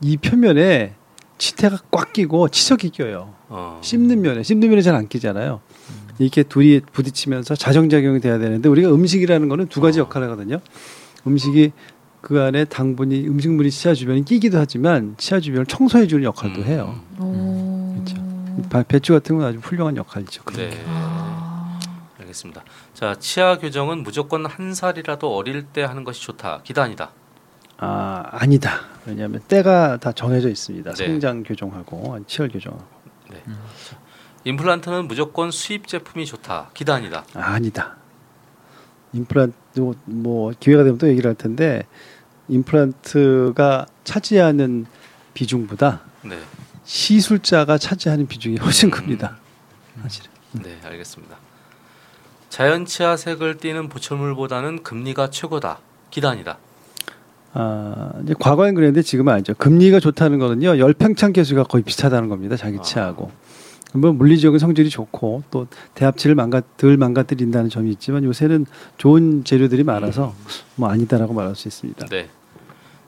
이 표면에 치태가 꽉 끼고 치석이 껴요. 어. 씹는 면에 씹는 면에 잘 안 끼잖아요. 이렇게 둘이 부딪히면서 자정작용이 돼야 되는데 우리가 음식이라는 거는 두 가지 어. 역할을 하거든요. 음식이 그 안에 당분이 음식물이 치아 주변에 끼기도 하지만 치아 주변을 청소해 주는 역할도 음. 해요. 오. 그렇죠. 바- 배추 같은 건 아주 훌륭한 역할이죠. 네. 아. 알겠습니다. 자, 치아 교정은 무조건 한 살이라도 어릴 때 하는 것이 좋다. 기단이다. 아 아니다. 왜냐하면 때가 다 정해져 있습니다. 네. 성장 교정하고 치열 교정하고 임플란트는 무조건 수입 제품이 좋다. 기단이다. 아, 아니다. 임플란트 뭐 기회가 되면 또 얘기를 할 텐데 임플란트가 차지하는 비중보다 네. 시술자가 차지하는 비중이 훨씬 음. 큽니다. 사실은. 네, 알겠습니다. 자연 치아 색을 띠는 보철물보다는 금리가 최고다. 기단이다. 아, 이제 과거엔 그랬는데 지금은 아니죠. 금리가 좋다는 거는요. 열팽창 개수가 거의 비슷하다는 겁니다. 자기 아. 뭐 물리적인 성질이 좋고 또 대합치를 망가 덜 망가뜨린다는 점이 있지만 요새는 좋은 재료들이 많아서 뭐 아니다라고 말할 수 있습니다. 네.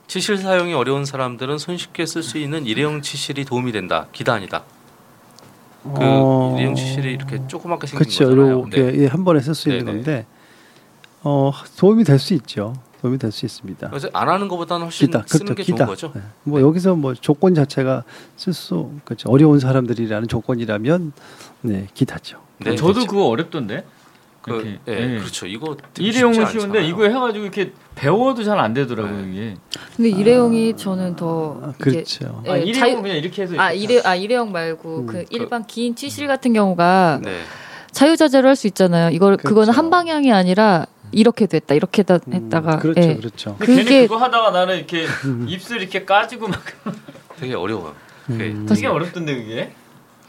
치실 사용이 어려운 사람들은 손쉽게 쓸 수 있는 일회용 치실이 도움이 된다. 기단이다. 그 어, 일회용 치실이 이렇게 조그맣게 생긴 그렇죠. 거잖아요. 이렇게 네. 예, 한 번에 쓸 수 있는 네네. 건데 어, 도움이 될 수 있죠. 도움이 될 수 있습니다. 그래서 안 하는 것보다는 훨씬 기다, 쓰는 그렇죠. 게 기다. 좋은 거죠. 네. 뭐 여기서 뭐 조건 자체가 쓸수 그렇죠. 어려운 사람들이라는 조건이라면 네, 기다죠. 네, 저도 그렇죠. 그거 어렵던데. 그. 예, 예. 그렇죠. 이거 일회용은 쉬운데. 이거 해가지고 이렇게 배워도 잘 안 되더라고요 네. 이게. 근데 일회용이 저는 더 아, 그렇죠. 예, 아, 일회용은 자유- 그냥 이렇게 해서. 아 일회 아 일회용 말고 음, 그 일반 긴 치실 같은 경우가 네. 자유자재로 할 수 있잖아요. 이걸 그렇죠. 그거는 한 방향이 아니라 이렇게 됐다 이렇게 다 음, 했다가 그렇죠, 예. 그렇죠. 그게- 그거 하다가 나는 이렇게 입술 이렇게 까지고 막 되게 어려워요. 그게 음. 되게 어렵던데 그게.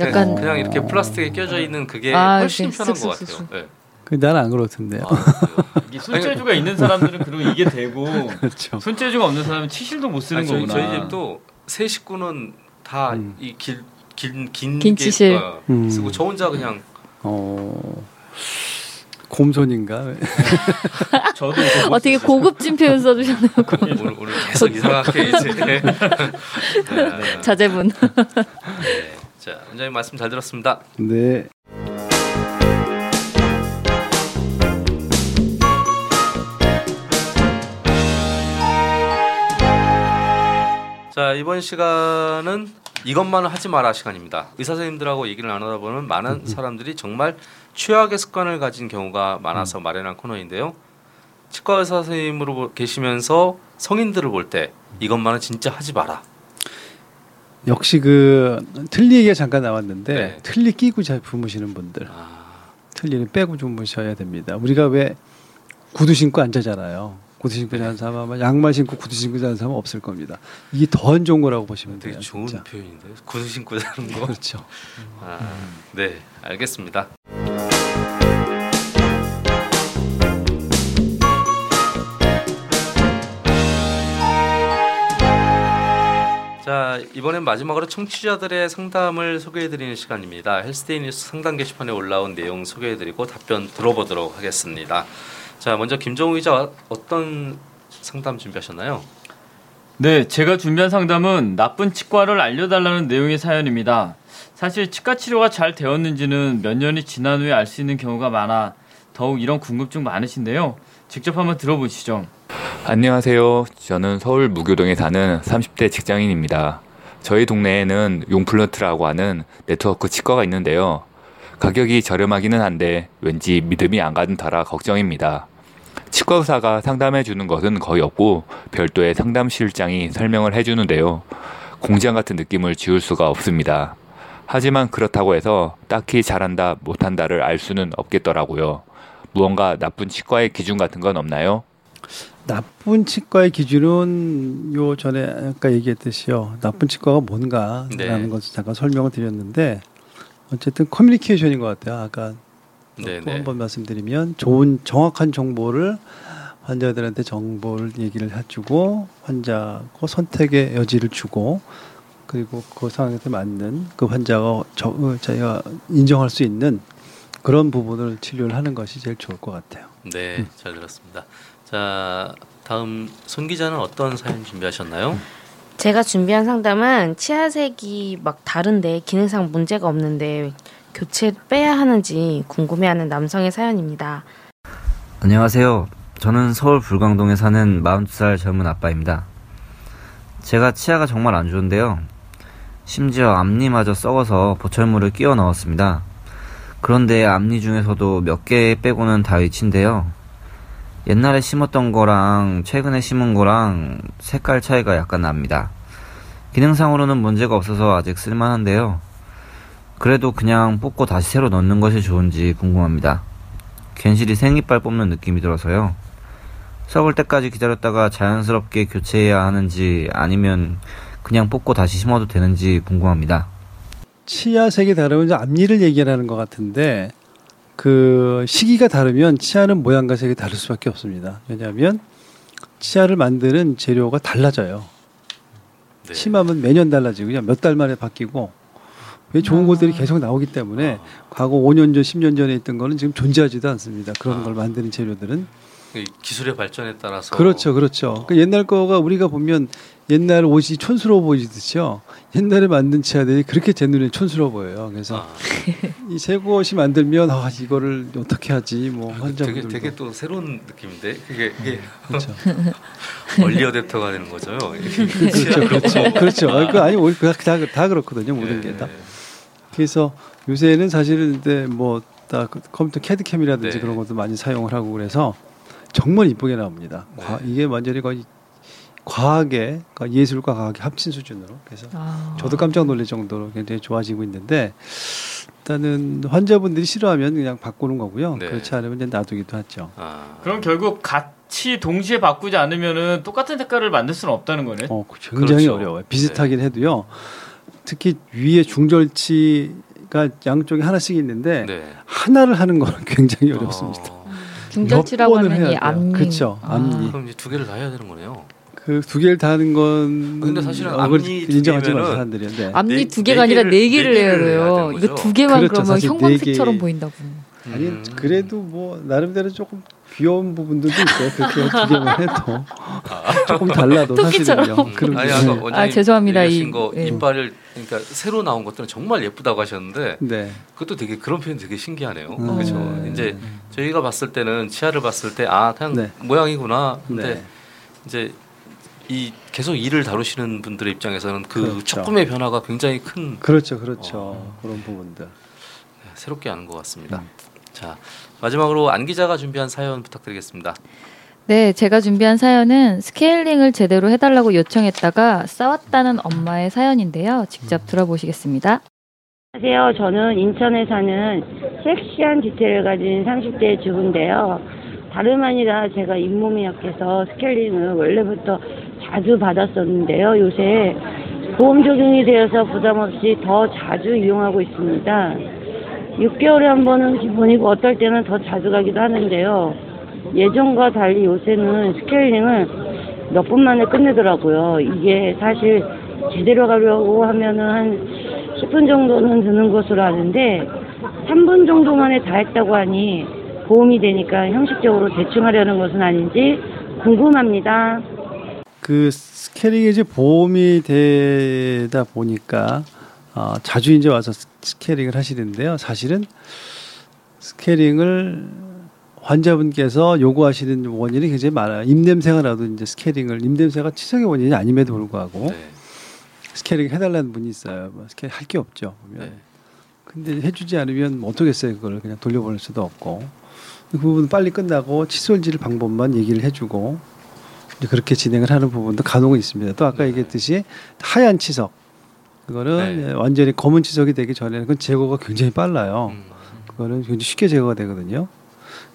약간 그냥 이렇게 플라스틱에 껴져 있는 그게 아, 훨씬 이렇게 편한 것. 같아요. 네. 그 나는 안 그렇던데요. 아? 이게 손재주가 있는 사람들은 그리고 이게 되고 그렇죠. 손재주가 없는 사람은 치실도 못 쓰는 아니, 저희, 거구나. 저희 집도 세 식구는 다 음. 이길 긴 긴긴 게, 치실. 어, 음. 쓰고 저 혼자 그냥 어. 곰손인가? 저도 어 되게. 고급진 표현 써주셨네요. 오늘, 오늘 계속 이상하게 이제 네. 자제분. 네. 자 원장님 말씀 잘 들었습니다. 네. 자 이번 시간은 이것만은 하지 마라 시간입니다. 의사 선생님들하고 얘기를 나누다 보면 많은 사람들이 정말 최악의 습관을 가진 경우가 많아서 마련한 코너인데요. 치과 의사 선생님으로 보- 계시면서 성인들을 볼 때 이것만은 진짜 하지 마라. 역시 그 틀니 얘기가 잠깐 나왔는데 네. 틀니 끼고 잘 주무시는 분들 아, 틀니는 빼고 주무셔야 됩니다. 우리가 왜 구두 신고 안 자잖아요. 구두 신고 자는 사람 아마 양말 신고 구두 신고 자는 사람 은 없을 겁니다. 이게 더 안 좋은 거라고 보시면 되게 돼요. 좋은 진짜. 표현인데 구두 신고 자는 거. 그렇죠. 아, 네, 알겠습니다. 자 이번엔 마지막으로 청취자들의 상담을 소개해드리는 시간입니다. 헬스데이 뉴스 상담 게시판에 올라온 내용 소개해드리고 답변 들어보도록 하겠습니다. 자 먼저 김정우 기자 어떤 상담 준비하셨나요? 네, 제가 준비한 상담은 나쁜 치과를 알려달라는 내용의 사연입니다. 사실 치과 치료가 잘 되었는지는 몇 년이 지난 후에 알 수 있는 경우가 많아 더욱 이런 궁금증 많으신데요. 직접 한번 들어보시죠. 안녕하세요. 저는 서울 무교동에 사는 30대 직장인입니다. 저희 동네에는 용플런트라고 하는 네트워크 치과가 있는데요. 가격이 저렴하기는 한데 왠지 믿음이 안 가는 터라 걱정입니다. 치과 의사가 상담해 주는 것은 거의 없고 별도의 상담실장이 설명을 해 주는데요. 공장 같은 느낌을 지울 수가 없습니다. 하지만 그렇다고 해서 딱히 잘한다, 못한다를 알 수는 없겠더라고요. 무언가 나쁜 치과의 기준 같은 건 없나요? 나쁜 치과의 기준은 요 전에 아까 얘기했듯이요. 나쁜 치과가 뭔가라는 네. 것을 잠깐 설명을 드렸는데 어쨌든 커뮤니케이션인 것 같아요. 아까 네, 또 네. 한번 말씀드리면 좋은 정확한 정보를 환자들한테 정보를 얘기를 해주고 환자고 선택의 여지를 주고 그리고 그 상황에 맞는 그 환자가 저, 어, 자기가 인정할 수 있는 그런 부분을 치료를 하는 것이 제일 좋을 것 같아요. 네, 잘 들었습니다. 자, 다음 손 기자는 어떤 사연 준비하셨나요? 제가 준비한 상담은 치아색이 막 다른데 기능상 문제가 없는데 교체 빼야 하는지 궁금해하는 남성의 사연입니다. 안녕하세요. 저는 서울 불광동에 사는 42살 젊은 아빠입니다. 제가 치아가 정말 안 좋은데요. 심지어 앞니마저 썩어서 보철물을 끼워 넣었습니다. 그런데 앞니 중에서도 몇 개 빼고는 다 위치인데요. 옛날에 심었던 거랑 최근에 심은 거랑 색깔 차이가 약간 납니다. 기능상으로는 문제가 없어서 아직 쓸만한데요. 그래도 그냥 뽑고 다시 새로 넣는 것이 좋은지 궁금합니다. 괜시리 생이빨 뽑는 느낌이 들어서요. 썩을 때까지 기다렸다가 자연스럽게 교체해야 하는지 아니면 그냥 뽑고 다시 심어도 되는지 궁금합니다. 치아색이 다르면 이제 앞니를 얘기하는 것 같은데 그 시기가 다르면 치아는 모양과 색이 다를 수밖에 없습니다. 왜냐하면 치아를 만드는 재료가 달라져요. 네. 심하면 매년 달라지고 그냥 몇달 만에 바뀌고 왜 좋은 아. 것들이 계속 나오기 때문에 아, 과거 5년 전, 10년 전에 있던 거는 지금 존재하지도 않습니다. 그런 아. 걸 만드는 재료들은 이 기술의 발전에 따라서 그렇죠, 그렇죠. 그 옛날 거가 우리가 보면 옛날 옷이 촌스러워 보이듯이요. 옛날에 만든 치아들이 그렇게 제 눈에 촌스러워 보여요. 그래서 아, 이 새고 옷이 만들면 아 이거를 어떻게 하지 뭐 되게 환자분들도 되게 또 새로운 느낌인데 그게 이게 그렇죠, 얼리 어댑터가 되는 거죠. 그렇죠, 그렇죠, 그렇죠. 아, 그 아니 오히 다, 다, 다 그렇거든요 모든 게 다. 그래서 요새는 사실은 이제 뭐다 컴퓨터 캐드캠이라든지 네. 그런 것도 많이 사용을 하고 그래서 정말 이쁘게 나옵니다. 과- 네. 이게 완전히 거의 과학의 그러니까 예술과 과학의 합친 수준으로 그래서 아. 저도 깜짝 놀랄 정도로 굉장히 좋아지고 있는데 일단은 환자분들이 싫어하면 그냥 바꾸는 거고요. 네. 그렇지 않으면 이제 놔두기도 하죠. 아, 그럼 결국 같이 동시에 바꾸지 않으면은 똑같은 색깔을 만들 수는 없다는 거네. 어, 굉장히 그렇죠. 어려워요. 비슷하긴 해도요. 특히 위에 중절치가 양쪽에 하나씩 있는데 네. 하나를 하는 거는 굉장히 어렵습니다. 어, 중절치라고 하면 이 해야 돼요. 앞니. 그렇죠. 아. 앞니. 그럼 이제 두 개를 다 해야 되는 거네요. 그 두 개를 다 하는 건 근데 사실은 어, 앞니 두 인정하지 마는 사람들이 네. 앞니 네- 두 개가 네 아니라 네 개를 네 해야 돼요. 이거. 두 개만 그렇죠. 그러면 네 형광색처럼 개- 보인다고. 아니 음. 그래도 뭐 나름대로 조금 귀여운 부분들도 있어요. 그렇게 두 개만 해도 조금 달라도. 사실은요. 그런 아니 게- 아까 네. 원장님 아, 죄송합니다. 이- 거 예. 이빨을 그러니까 새로 나온 것들은 정말 예쁘다고 하셨는데 네. 그것도 되게 그런 표현 되게 신기하네요. 음. 그렇죠. 네. 이제 저희가 봤을 때는 치아를 봤을 때 아 그냥 네. 모양이구나. 근데 네. 이제 이 계속 일을 다루시는 분들의 입장에서는 그 그렇죠. 조금의 변화가 굉장히 큰 그렇죠, 그렇죠. 어. 그런 부분들. 새롭게 하는 것 같습니다. 음. 자 마지막으로 안 기자가 준비한 사연 부탁드리겠습니다. 네, 제가 준비한 사연은 스케일링을 제대로 해달라고 요청했다가 싸웠다는 엄마의 사연인데요. 직접 들어보시겠습니다. 안녕하세요. 저는 인천에 사는 섹시한 뒤태를 가진 30대 주부인데요. 다름 아니라 제가 잇몸이 약해서 스케일링을 원래부터 자주 받았었는데요. 요새 보험 적용이 되어서 부담 없이 더 자주 이용하고 있습니다. 6개월에 한 번은 기본이고 어떨 때는 더 자주 가기도 하는데요. 예전과 달리 요새는 스케일링을 몇 분 만에 끝내더라고요. 이게 사실 제대로 가려고 하면은 한 10분 정도는 드는 것으로 아는데 3분 정도 만에 다 했다고 하니 보험이 되니까 형식적으로 대충 하려는 것은 아닌지 궁금합니다. 그 스케일링이 이제 보험이 되다 보니까 어, 자주 이제 와서 스- 스케일링을 하시는데요. 사실은 스케일링을 환자분께서 요구하시는 원인이 굉장히 많아요. 입냄새가 나도 이제 스케일링을 입냄새가 치석의 원인이 아님에도 불구하고 네. 스케일링 해달라는 분이 있어요. 뭐 스케일 할 게 없죠. 보면. 네. 근데 해주지 않으면 뭐 어떻겠어요. 그걸 그냥 돌려보낼 수도 없고 그 부분 빨리 끝나고 칫솔질 방법만 얘기를 해주고 그렇게 진행을 하는 부분도 간혹은 있습니다. 또 아까 네. 얘기했듯이 하얀 치석 그거는 네. 예, 완전히 검은 치석이 되기 전에는 그건 제거가 굉장히 빨라요. 음. 그거는 굉장히 쉽게 제거가 되거든요.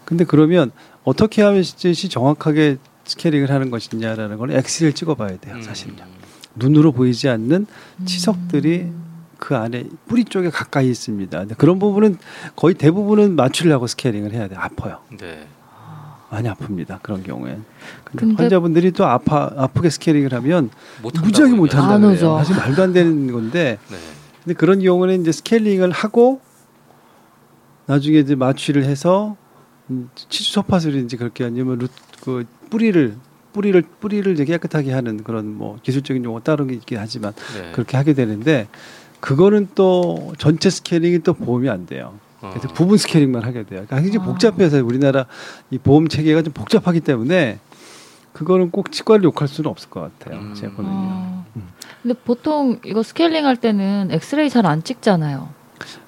근데 그러면 어떻게 하면 이것이 정확하게 스케일링을 하는 것이냐라는 걸 엑스레이를 찍어봐야 돼요. 사실은요. 음. 눈으로 보이지 않는 치석들이 그 안에 뿌리 쪽에 가까이 있습니다. 근데 그런 부분은 거의 대부분은 마취하고 스케일링을 해야 돼요. 아파요. 네. 많이 아픕니다. 그런 경우엔. 근데, 근데- 환자분들이 또 아파 아프게 스케일링을 하면 무지하게. 못 한다 안 그래요. 사실 말도 안 되는 건데 네. 근데 그런 경우는 이제 스케일링을 하고 나중에 이제 마취를 해서 음, 치주 소파술인지 그렇게 아니면 루, 그 뿌리를 뿌리를 뿌리를 이제 깨끗하게 하는 그런 뭐 기술적인 용어 게 있긴 하지만 네. 그렇게 하게 되는데 그거는 또 전체 스케일링이 또 보험이 안 돼요. 그래서 어. 부분 스케일링만 하게 돼요. 그러니까 굉장히 아. 복잡해서 우리나라 이 보험 체계가 좀 복잡하기 때문에 그거는 꼭 치과를 욕할 수는 없을 것 같아요. 음. 제가 보면요. 아. 근데 보통 이거 스케일링 할 때는 엑스레이 잘 안 찍잖아요.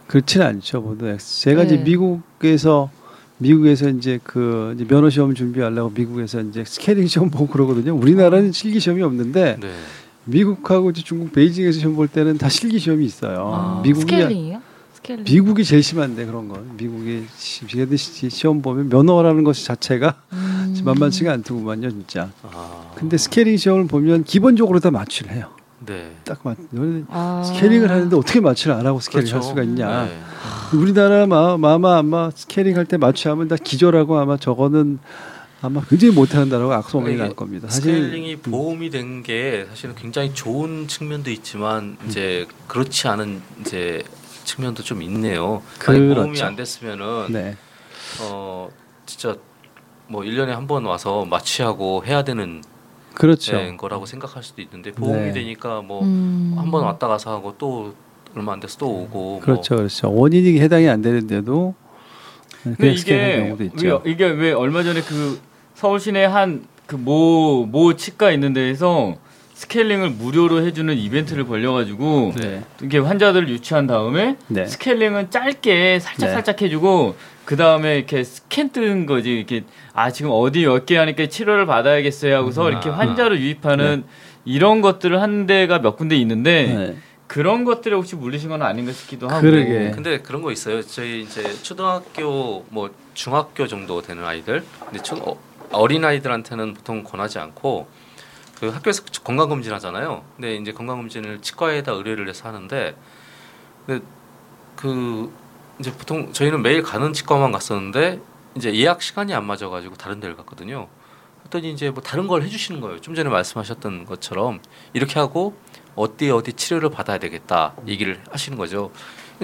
그렇지는 않죠. 모두 엑스. 제가 이제 네. 미국에서 미국에서 이제 그 이제 면허 시험 준비하려고 미국에서 이제 스케일링 시험 보고 그러거든요. 우리나라는 실기 시험이 없는데 네. 미국하고 이제 중국 베이징에서 시험 볼 때는 다 실기 시험이 있어요. 아, 미국이 스케일링이요? 스케일링. 미국이 제일 심한데 그런 건 미국이 시- 걔들 시- 시험 보면 면허라는 것 자체가 음. 만만치가 않더구만요 진짜. 아. 근데 스케일링 시험을 보면 기본적으로 다 마취를 해요. 네. 딱 맞. 아. 스케일링을 하는데 어떻게 마취를 안 하고 스케일링 할 그렇죠. 수가 있냐. 네. 우리나라 마, 마마 아마 스케일링 할때 마취하면 다 기절하고 아마 저거는 아마 굉장히 못한다라고 악소문이 이게 날 겁니다. 스케일링이 음. 보험이 된 게 사실은 굉장히 좋은 측면도 있지만 이제 그렇지 않은 이제 측면도 좀 있네요. 만약 보험이 그렇죠. 안 됐으면은 네. 어 진짜 뭐 1년에 한 번 와서 마취하고 해야 되는 그렇죠. 네, 거라고 생각할 수도 있는데 보험이 네. 되니까 뭐 음. 한번 왔다 가서 하고 또 얼마 안 돼서 또 오고 그렇죠, 그렇죠. 원인이 해당이 안 되는데도 근데 이게 경우도 있죠. 왜, 이게 왜 얼마 전에 그 서울 시내 한 그 모 모 치과 있는 데에서 스케일링을 무료로 해주는 이벤트를 벌려가지고 네. 이렇게 환자들을 유치한 다음에 네. 스케일링은 짧게 살짝 네. 살짝 해주고 그 다음에 이렇게 스캔 뜨는 거지 이렇게 아 지금 어디 몇 개 하니까 치료를 받아야겠어요 하고서 이렇게 아. 환자를 유입하는 이런 것들을 한 데가 몇 군데 있는데 네. 그런 것들에 혹시 물리신 건 아닌가 싶기도 하고 그러게. 근데 그런 거 있어요. 저희 이제 초등학교 뭐 중학교 정도 되는 아이들, 근데 초, 어, 어린 아이들한테는 보통 권하지 않고 그 학교에서 건강 검진 하잖아요. 근데 이제 건강 검진을 치과에다 의뢰를 해서 하는데 근데 그 이제 보통 저희는 매일 가는 치과만 갔었는데 이제 예약 시간이 안 맞아 가지고 다른 데를 갔거든요. 그랬더니 이제 뭐 다른 걸 해주시는 거예요. 좀 전에 말씀하셨던 것처럼 이렇게 하고 어디 어디 치료를 받아야 되겠다 얘기를 하시는 거죠.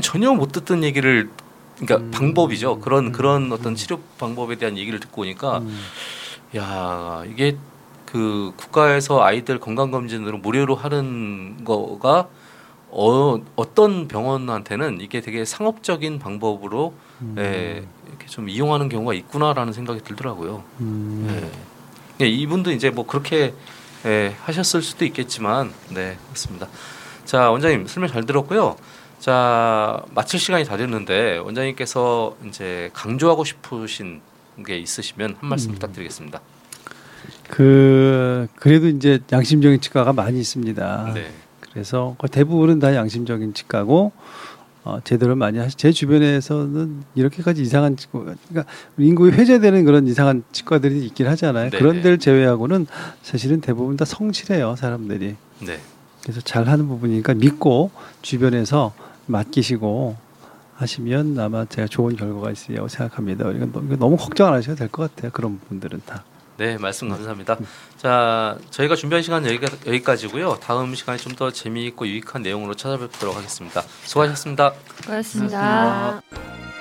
전혀 못 듣던 얘기를 그러니까 음. 방법이죠. 그런 음. 그런 어떤 치료 방법에 대한 얘기를 듣고 오니까 음. 야 이게 그 국가에서 아이들 건강 검진으로 무료로 하는 거가 어, 어떤 병원한테는 이게 되게 상업적인 방법으로 음. 예, 이렇게 좀 이용하는 경우가 있구나라는 생각이 들더라고요. 음. 예. 예, 이분도 이제 뭐 그렇게 예, 하셨을 수도 있겠지만 네 그렇습니다. 자 원장님 설명 잘 들었고요. 자 마칠 시간이 다 됐는데 원장님께서 이제 강조하고 싶으신 게 있으시면 한 말씀 음. 부탁드리겠습니다. 그 그래도 이제 양심적인 치과가 많이 있습니다. 네. 그래서 거의 대부분은 다 양심적인 치과고 어, 제대로 많이 하시. 제 주변에서는 이렇게까지 이상한 치과, 그러니까 인구가 회자되는 그런 이상한 치과들이 있긴 하잖아요. 네네. 그런 데를 제외하고는 사실은 대부분 다 성실해요 사람들이. 네. 그래서 잘하는 부분이니까 믿고 주변에서 맡기시고 하시면 아마 제가 좋은 결과가 있으리라고 생각합니다. 이건 너무, 너무 걱정 안 하셔도 될 것 같아요. 그런 분들은 다. 네, 말씀 감사합니다. 자, 저희가 준비한 시간 여기가, 여기까 지고요. 다음 시간에 좀 더 재미있고 유익한 내용으로 찾아뵙도록 하겠습니다. 수고하셨습니다. 고맙습니다. 고맙습니다.